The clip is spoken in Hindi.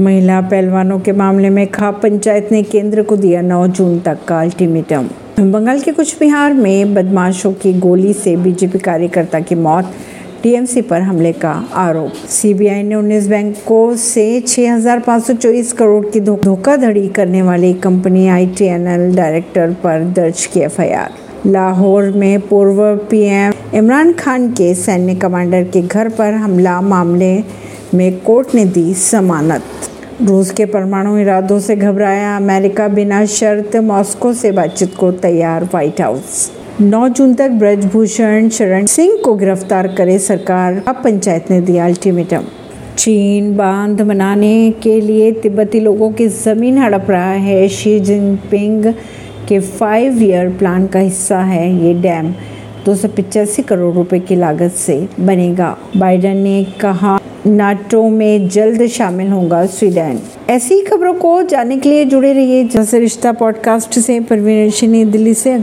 महिला पहलवानों के मामले में खाप पंचायत ने केंद्र को दिया 9 जून तक का अल्टीमेटम। बंगाल के कुछ बिहार में बदमाशों की गोली से बीजेपी कार्यकर्ता की मौत टीएमसी पर हमले का आरोप। सीबीआई ने 19 बैंकों से 6,524 करोड़ की धोखाधड़ी करने वाली कंपनी आईटीएनएल डायरेक्टर पर दर्ज की एफआईआर। लाहौर में पूर्व पीएम इमरान खान के सैन्य कमांडर के घर पर हमला मामले में कोर्ट ने दी जमानत। रूस के परमाणु इरादों से घबराया अमेरिका बिना शर्त, मॉस्को से बातचीत को तैयार व्हाइट हाउस। 9 जून तक ब्रजभूषण शरण सिंह को गिरफ़्तार करे सरकार, अब पंचायत ने दिया अल्टीमेटम। चीन बाँध बनाने के लिए तिब्बती लोगों की ज़मीन हड़प रहा है। शी जिनपिंग के फाइव ईयर प्लान का हिस्सा है ये डैम। दो करोड़ रुपए की लागत से बनेगा। बाइडन ने कहा नाटो में जल्द शामिल होगा स्वीडन। ऐसी खबरों को जानने के लिए जुड़े रहिए जैसे रिश्ता पॉडकास्ट से, परवीन दिल्ली से।